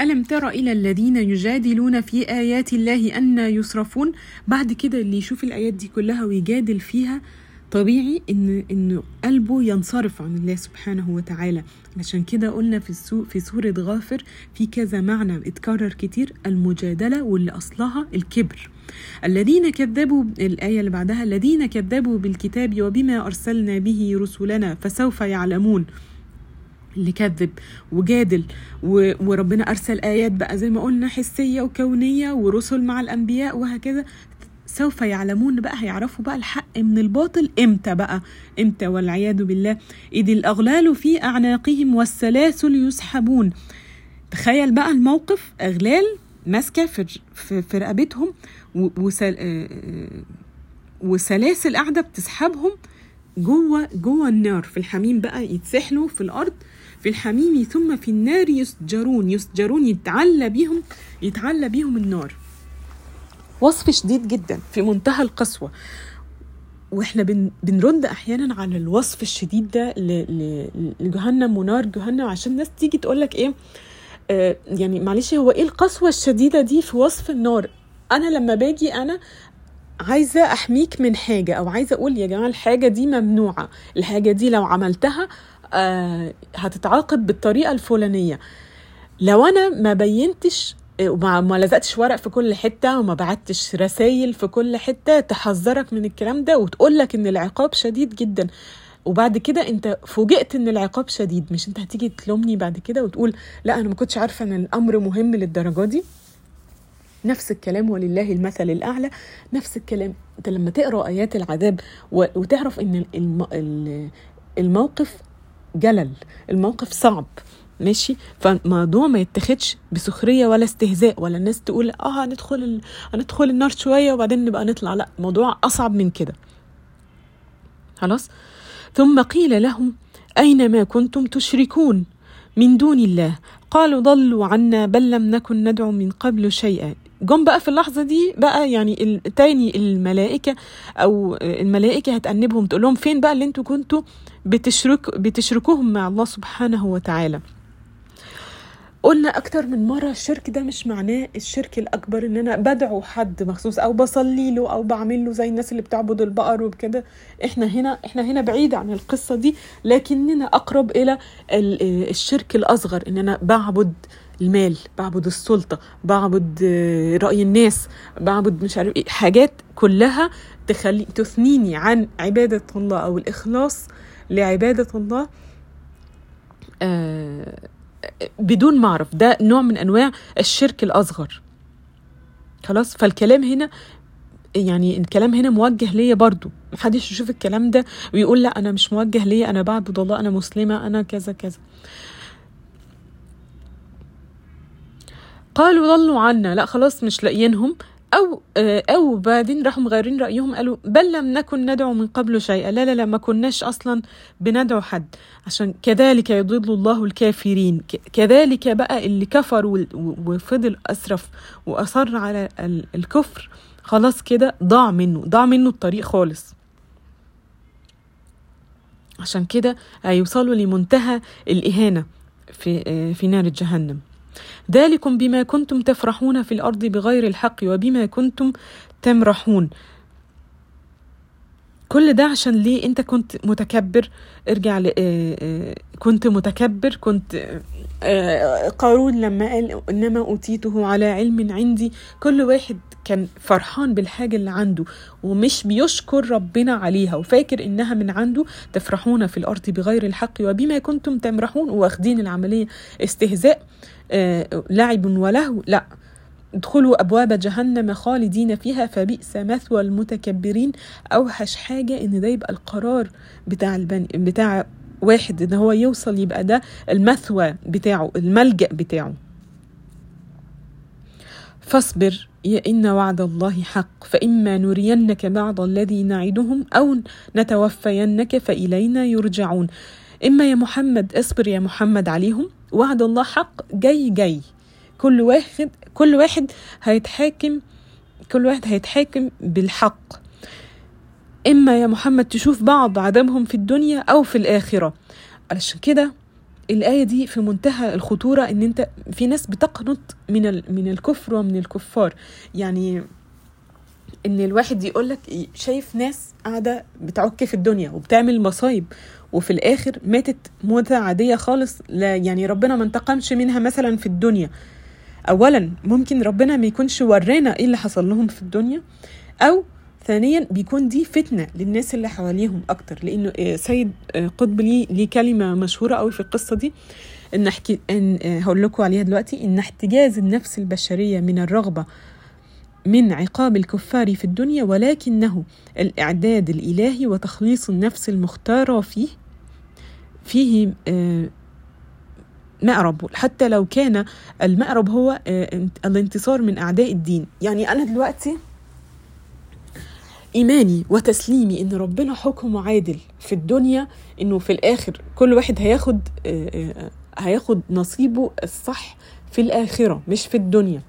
ألم تر إلى الذين يجادلون في آيات الله أن يصرفون؟ بعد كده اللي يشوف الآيات دي كلها ويجادل فيها طبيعي إن انه قلبه ينصرف عن الله سبحانه وتعالى. عشان كده قلنا في السو في سورة غافر في كذا معنى اتكرر كتير المجادلة واللي أصلها الكبر. الذين كذبوا الآية اللي بعدها الذين كذبوا بالكتاب وبما أرسلنا به رسلنا فسوف يعلمون. اللي كذب وجادل. وربنا أرسل آيات بقى زي ما قلنا حسية وكونية ورسل مع الأنبياء وهكذا. سوف يعلمون بقى هيعرفوا بقى الحق من الباطل إمتى بقى؟ إمتى؟ والعياذ بالله. إذ الأغلال في أعناقهم والسلاسل يسحبون. تخيل بقى الموقف أغلال ماسكة في, في, رقبتهم وسل... وسلاسل قاعدة بتسحبهم جوه جوه النار. في الحميم بقى يتسحلوا في الأرض. في الحميم ثم في النار يسجرون. يسجرون يتعلى بيهم يتعلى بيهم النار. وصف شديد جدا في منتهى القسوة. وإحنا بن بنرد أحيانا على الوصف الشديد ده لجهنم ونار جهنم عشان الناس تيجي تقول لك إيه آه يعني معلش هو إيه القسوة الشديدة دي في وصف النار؟ أنا لما باجي أنا عايزة أحميك من حاجة أو عايزة أقول يا جماعة الحاجة دي ممنوعة. الحاجة دي لو عملتها آه هتتعاقب بالطريقة الفلانية. لو أنا ما بينتش وما ما لزقتش ورق في كل حتة وما بعتش رسائل في كل حتة تحذرك من الكلام ده وتقول لك إن العقاب شديد جدا. وبعد كده أنت فوجئت إن العقاب شديد مش أنت هتيجي تلومني بعد كده وتقول لا أنا ما كنتش عارفة إن الأمر مهم للدرجة دي؟ نفس الكلام ولله المثل الأعلى. نفس الكلام. أنت لما تقرأ آيات العذاب وتعرف إن الموقف جلل الموقف صعب ماشي؟ فالموضوع ما يتاخدش بسخرية ولا استهزاء ولا الناس تقول آه هندخل ال... هندخل النار شوية وبعدين نبقى نطلع. لا الموضوع أصعب من كده. خلاص؟ ثم قيل لهم اين ما كنتم تشركون من دون الله؟ قالوا ضلوا عنا بل لم نكن ندعو من قبل شيئا. جم بقى في اللحظة دي بقى يعني تاني الملائكة أو الملائكة هتأنبهم تقول لهم فين بقى اللي أنتوا كنتوا بتشرك بتشركوهم مع الله سبحانه وتعالى. قلنا أكتر من مرة الشرك ده مش معناه الشرك الأكبر إن أنا بدعو حد مخصوص أو بصلي له أو بعمل له زي الناس اللي بتعبد البقر وبكده. إحنا هنا إحنا هنا بعيد عن القصة دي لكننا أقرب إلى الشرك الأصغر إن أنا بعبد المال بعبد السلطة بعبد رأي الناس بعبد مش عارف إيه حاجات كلها تخلي تثنيني عن عبادة الله أو الإخلاص لعبادة الله آه بدون ما أعرف. ده نوع من أنواع الشرك الأصغر. خلاص؟ فالكلام هنا يعني الكلام هنا موجه ليا برضو. محدش يشوف الكلام ده ويقول لا أنا مش موجه ليا أنا بعبد الله أنا مسلمة أنا كذا كذا. قالوا ضلوا عنا. لا خلاص مش لاقيينهم. أو أو بعدين راحوا مغيرين رأيهم. قالوا بل لم نكن ندعو من قبل شيئا. لا لا لا ما كناش أصلا بندعو حد. عشان كذلك يضل الله الكافرين. كذلك بقى اللي كفر وفضل أسرف وأصر على الكفر. خلاص كده ضاع منه. ضاع منه الطريق خالص. عشان كده هيوصلوا لمنتهى الإهانة في في نار جهنم. ذلكم بما كنتم تفرحون في الأرض بغير الحق وبما كنتم تمرحون. كل ده عشان ليه انت كنت متكبر؟ ارجع ل كنت متكبر كنت قارون لما قال إنما أوتيته على علم عندي. كل واحد كان فرحان بالحاجة اللي عنده ومش بيشكر ربنا عليها. وفاكر إنها من عنده؟ تفرحون في الأرض بغير الحق وبما كنتم تمرحون واخدين العملية استهزاء لعب ولهو لا ادخلوا أبواب جهنم خالدين فيها فبئس مثوى المتكبرين. أوحش حاجة إن ده يبقى القرار بتاع البني بتاع واحد إن هو يوصل يبقى ده المثوى بتاعه الملجأ بتاعه. فاصبر يا إن وعد الله حق. فإما نرينك بعض الذي نعدهم أو نتوفينك فإلينا يرجعون. إما يا محمد اصبر يا محمد عليهم. وعد الله حق جاي جاي. كل واحد كل واحد هيتحاكم كل واحد هيتحاكم بالحق. إما يا محمد تشوف بعض عذابهم في الدنيا أو في الآخرة. علشان كده الآية دي في منتهى الخطورة إن أنت في ناس بتقنط من. من الكفر ومن الكفار. يعني إن الواحد يقول لك شايف ناس قاعدة بتعك في الدنيا وبتعمل مصايب وفي الآخر ماتت موتة عادية خالص لا يعني ربنا ما انتقمش منها مثلا في الدنيا. أولا ممكن ربنا ما يكونش ورانا إيه اللي حصل لهم في الدنيا؟ أو ثانيا بيكون دي فتنة للناس اللي حواليهم أكتر. لأنه سيد قطب ليه كلمة مشهورة قوي في القصة دي. إن أحكي إن هقول لكم عليها دلوقتي. إن احتجاز النفس البشرية من الرغبة من عقاب الكفار في الدنيا ولكنه الإعداد الإلهي وتخليص النفس المختارة فيه فيه مأرب حتى لو كان المأرب هو الانتصار من أعداء الدين. يعني أنا دلوقتي إيماني وتسليمي إن ربنا حكمه عادل في الدنيا إنه في الآخر كل واحد هياخد هياخد نصيبه الصح في الآخرة مش في الدنيا.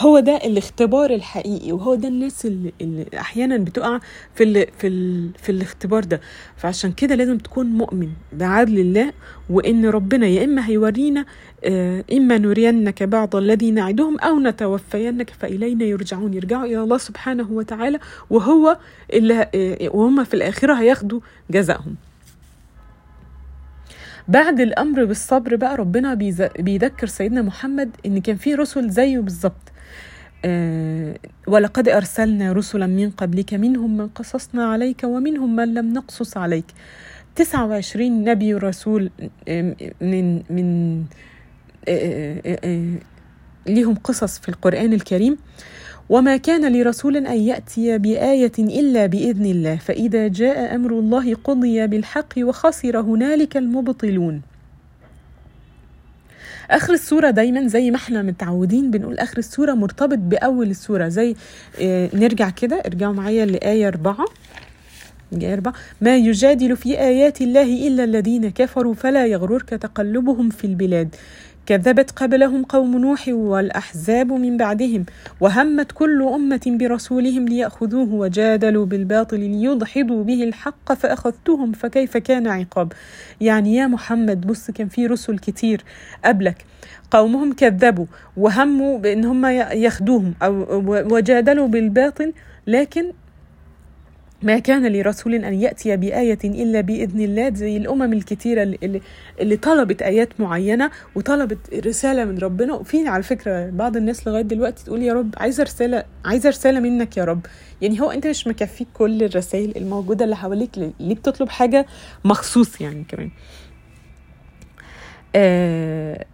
هو ده الاختبار الحقيقي وهو ده الناس اللي, اللي أحيانا بتقع في ال في ال في الاختبار ده. فعشان كده لازم تكون مؤمن بعدل الله وإن ربنا يا إما هيورينا إما نرينك بعض الذي نعدهم أو نتوفينك فإلينا يرجعون. يرجعوا إلى الله سبحانه وتعالى وهو اللي وهم في الآخرة هياخدوا جزاءهم بعد الأمر بالصبر بقى ربنا بيذكر سيدنا محمد إن كان في رسل زيه بالظبط. آه ولقد أرسلنا رسلا من قبلك منهم من قصصنا عليك ومنهم من لم نقصص عليك. 29 نبي ورسول من من ليهم قصص في القرآن الكريم. وما كان لرسول أن يأتي بآية إلا بإذن الله فإذا جاء أمر الله قضي بالحق وخسر هنالك المبطلون. آخر السورة دايما زي ما إحنا متعودين بنقول آخر السورة مرتبط بأول السورة زي آه نرجع كده ارجعوا معايا لآية آية أربعة. ما يجادل في آيات الله إلا الذين كفروا فلا يغررك تقلبهم في البلاد. كذبت قبلهم قوم نوح والأحزاب من بعدهم وهمت كل أمة برسولهم ليأخذوه وجادلوا بالباطل ليدحضوا به الحق فأخذتهم فكيف كان عقاب؟ يعني يا محمد بص كان في رسل كتير قبلك قومهم كذبوا وهموا بأن هم ياخدوهم أو وجادلوا بالباطل لكن ما كان لرسول أن يأتي بآية إلا بإذن الله. زي الأمم الكتيرة اللي, اللي طلبت آيات معينة وطلبت رسالة من ربنا. وفي على فكرة بعض الناس لغاية دلوقتي تقول يا رب عايزة رسالة عايزة رسالة منك يا رب. يعني هو أنت مش مكفيك كل الرسائل الموجودة اللي حواليك ليه بتطلب حاجة مخصوص يعني كمان؟ آه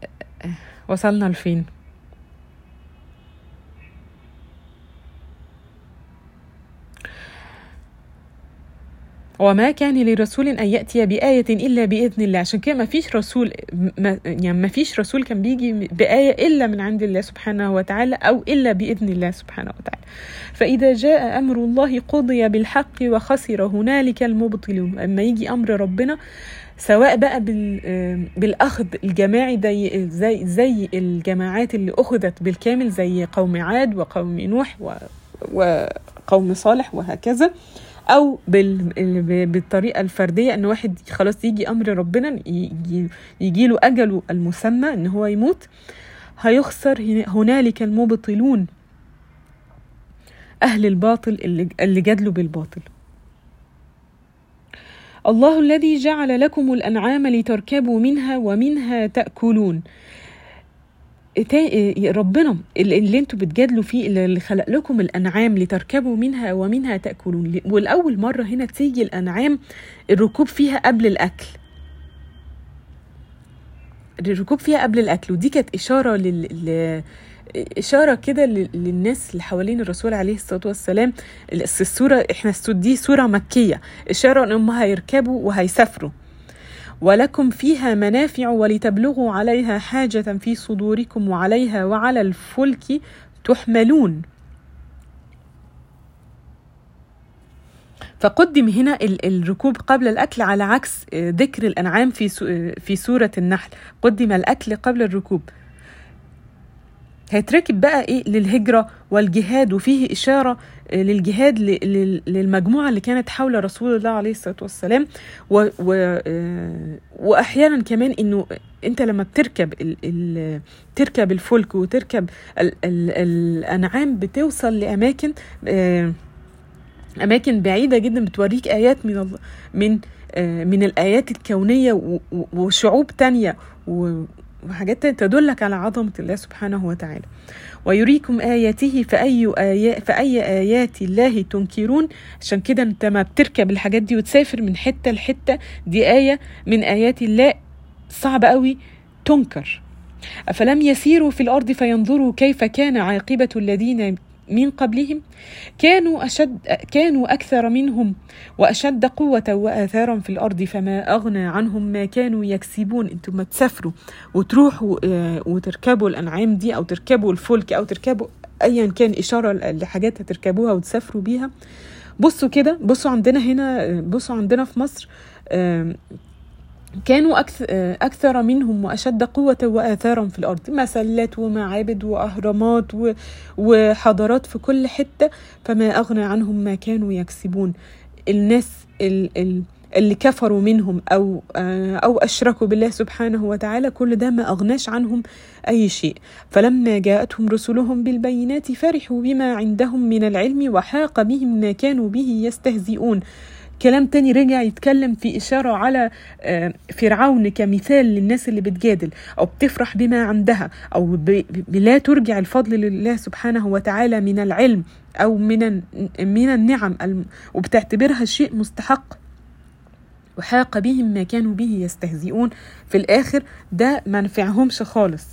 وصلنا لفين؟ وما كان لرسول أن يأتي بآية إلا بإذن الله. عشان كده ما فيش رسول ما يعني ما فيش رسول كان بيجي بآية إلا من عند الله سبحانه وتعالى أو إلا بإذن الله سبحانه وتعالى. فإذا جاء أمر الله قضي بالحق وخسر هنالك المبطلون. أما يجي أمر ربنا سواء بقى بالأخذ الجماعي زي زي زي الجماعات اللي أخذت بالكامل زي قوم عاد وقوم نوح وقوم صالح وهكذا. أو بالطريقة الفردية إن واحد خلاص يجي أمر ربنا يجي, يجي له اجله المسمى إن هو يموت هيخسر هنالك المبطلون أهل الباطل اللي, اللي جادلوا بالباطل. الله الذي جعل لكم الأنعام لتركبوا منها ومنها تأكلون. ربنا اللي أنتوا بتجادلوا فيه اللي خلق لكم الأنعام لتركبوا منها ومنها تأكلون. والأول مرة هنا تيجي الأنعام الركوب فيها قبل الأكل. الركوب فيها قبل الأكل ودي كانت إشارة لل إشارة كده للناس اللي حوالين الرسول عليه الصلاة والسلام. السورة إحنا دي سورة مكية. إشارة إن هم هيركبوا وهيسافروا. ولكم فيها منافع ولتبلغوا عليها حاجة في صدوركم وعليها وعلى الفلك تحملون. فقدم هنا الركوب قبل الأكل على عكس ذكر الأنعام في في سورة النحل. قدم الأكل قبل الركوب. هيتركب بقى إيه؟ للهجرة والجهاد وفيه آه، للجهاد ل- لل- للمجموعة اللي كانت حول رسول الله عليه الصلاة والسلام. و و آه، وأحيانا كمان إنه أنت لما بتركب ال ال تركب الفلك وتركب ال ال الأنعام بتوصل لأماكن آه، أماكن بعيدة جدا بتوريك آيات من من آه، من و- و- وشعوب تانية. وحاجات تدلك على عظمة الله سبحانه وتعالى. ويريكم آياته فأي آيات فأي آيات الله تنكرون؟ عشان كده انت ما بتركب الحاجات دي وتسافر من حتة لحتة. دي آية من آيات الله صعب قوي تنكر. أفلم يسيروا في الأرض فينظروا كيف كان عاقبة الذين من قبلهم كانوا أشد كانوا أكثر منهم وأشد قوة وآثارا في الأرض فما أغنى عنهم ما كانوا يكسبون. أنتم ما تسافروا وتروحوا آه، وتركبوا الأنعام دي أو تركبوا الفلك أو تركبوا أيا كان إشارة لحاجات هتركبوها وتسافروا بيها. بصوا كده بصوا عندنا هنا بصوا عندنا في مصر كانوا أكثر, منهم وأشد قوة وآثارا في الأرض مسلات ومعابد وأهرامات وحضارات في كل حتة فما أغنى عنهم ما كانوا يكسبون. الناس ال- ال- اللي كفروا منهم أو أو أشركوا بالله سبحانه وتعالى كل ده ما أغناش عنهم أي شيء. فلما جاءتهم رسلهم بالبينات فرحوا بما عندهم من العلم وحاق بهم ما كانوا به يستهزئون. كلام تاني رجع يتكلم في إشارة على آه، فرعون كمثال للناس اللي بتجادل أو بتفرح بما عندها أو لا ترجع الفضل لله سبحانه وتعالى من العلم أو من من النعم وبتعتبرها شيء مستحق. وحاق بهم ما كانوا به يستهزئون. في الآخر ده ما نفعهمش خالص.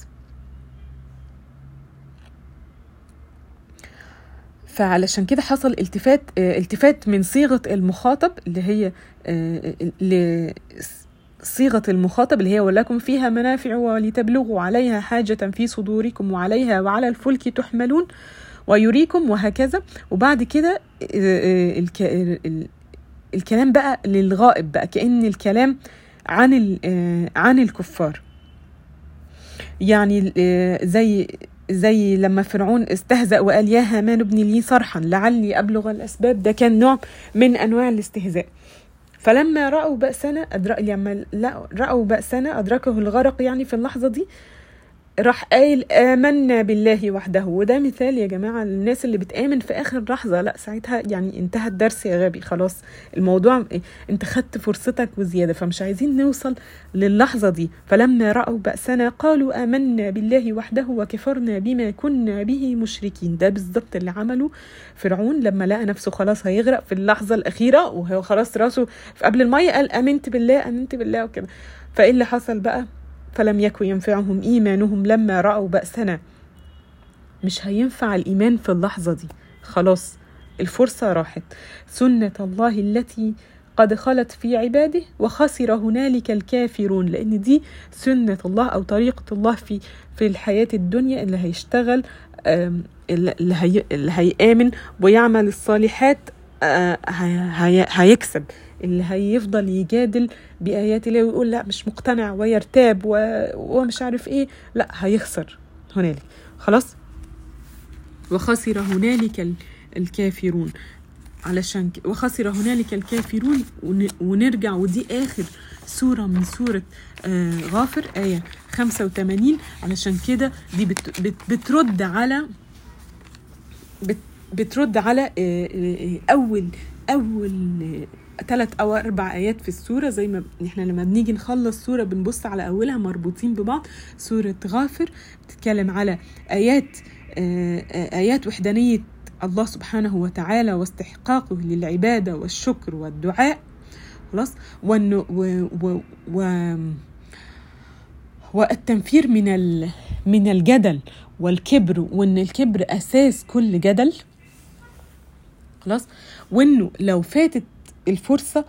فعلشان كده حصل التفات آه، التفات من صيغة المخاطب اللي هي آه، صيغة المخاطب اللي هي ولكم فيها منافع ولتبلغوا عليها حاجة في صدوركم وعليها وعلى الفلك تحملون ويريكم وهكذا. وبعد كده آه، الك- ال- الكلام بقى للغائب بقى كأن الكلام عن عن الكفار. يعني زي زي لما فرعون استهزأ وقال يا هامان ابن لي صرحا لعلي أبلغ الأسباب. ده كان نوع من أنواع الاستهزاء. فلما رأوا بأسنا أدرك لما رأوا بأسنا أدركه الغرق يعني في اللحظة دي راح قايل آمنا بالله وحده. وده مثال يا جماعة للناس اللي بتآمن في آخر لحظة. لا ساعتها يعني انتهى الدرس يا غبي خلاص. الموضوع انت خدت فرصتك وزيادة فمش عايزين نوصل للحظة دي. فلما رأوا بأسنا قالوا آمنا بالله وحده وكفرنا بما كنا به مشركين. ده بالظبط اللي عمله فرعون لما لقى نفسه خلاص هيغرق في اللحظة الأخيرة وهو خلاص رأسه قبل المية قال آمنت بالله آمنت بالله وكده. فإيه اللي حصل بقى؟ فلم يكن ينفعهم إيمانهم لما رأوا بأسنا. مش هينفع الإيمان في اللحظة دي. خلاص الفرصة راحت. سنة الله التي قد خلت في عباده وخسر هنالك الكافرون لأن دي سنة الله أو طريقة الله في في الحياة الدنيا اللي هيشتغل اللي, اللي هيآمن ويعمل الصالحات آه، هي- هي- هيكسب. اللي هيفضل يجادل بآيات الله ويقول لا مش مقتنع ويرتاب ومش عارف إيه. لا هيخسر هنالك. خلاص؟ وخسر هنالك ال- الكافرون. علشان ك... وخسر هنالك الكافرون ون... ونرجع ودي آخر سورة من سورة آه غافر آية 85 علشان كده دي بت... بت... بترد على بت... بترد على آه، آه، آه، أول أول ثلاث أو أربع آيات في السورة زي ما إحنا لما بنيجي نخلص سورة بنبص على أولها مربوطين ببعض. سورة غافر بتتكلم على آيات آه، آه، آيات وحدانية الله سبحانه وتعالى واستحقاقه للعبادة والشكر والدعاء. خلاص؟ و و والتنفير من من الجدل والكبر وإن الكبر أساس كل جدل. خلاص وإنه لو فاتت الفرصة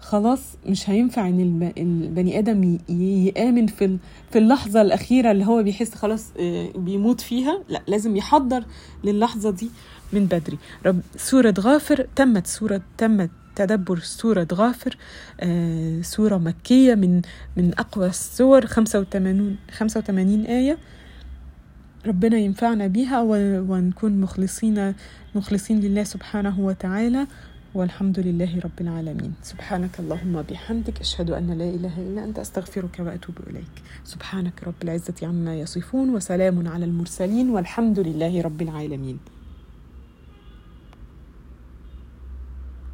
خلاص مش هينفع إن الب- البني آدم يآمن في في اللحظة الأخيرة اللي هو بيحس خلاص آه، بيموت فيها. لأ لازم يحضر للحظة دي من بدري. رب سورة غافر تمت سورة تمت تدبر سورة غافر آه سورة مكية من من أقوى السور 85 85 آية. ربنا ينفعنا بيها ونكون مخلصين مخلصين لله سبحانه وتعالى والحمد لله رب العالمين. سبحانك اللهم بحمدك أشهد أن لا إله إلا أنت أستغفرك وأتوب إليك. سبحانك رب العزة عما يصفون وسلام على المرسلين والحمد لله رب العالمين.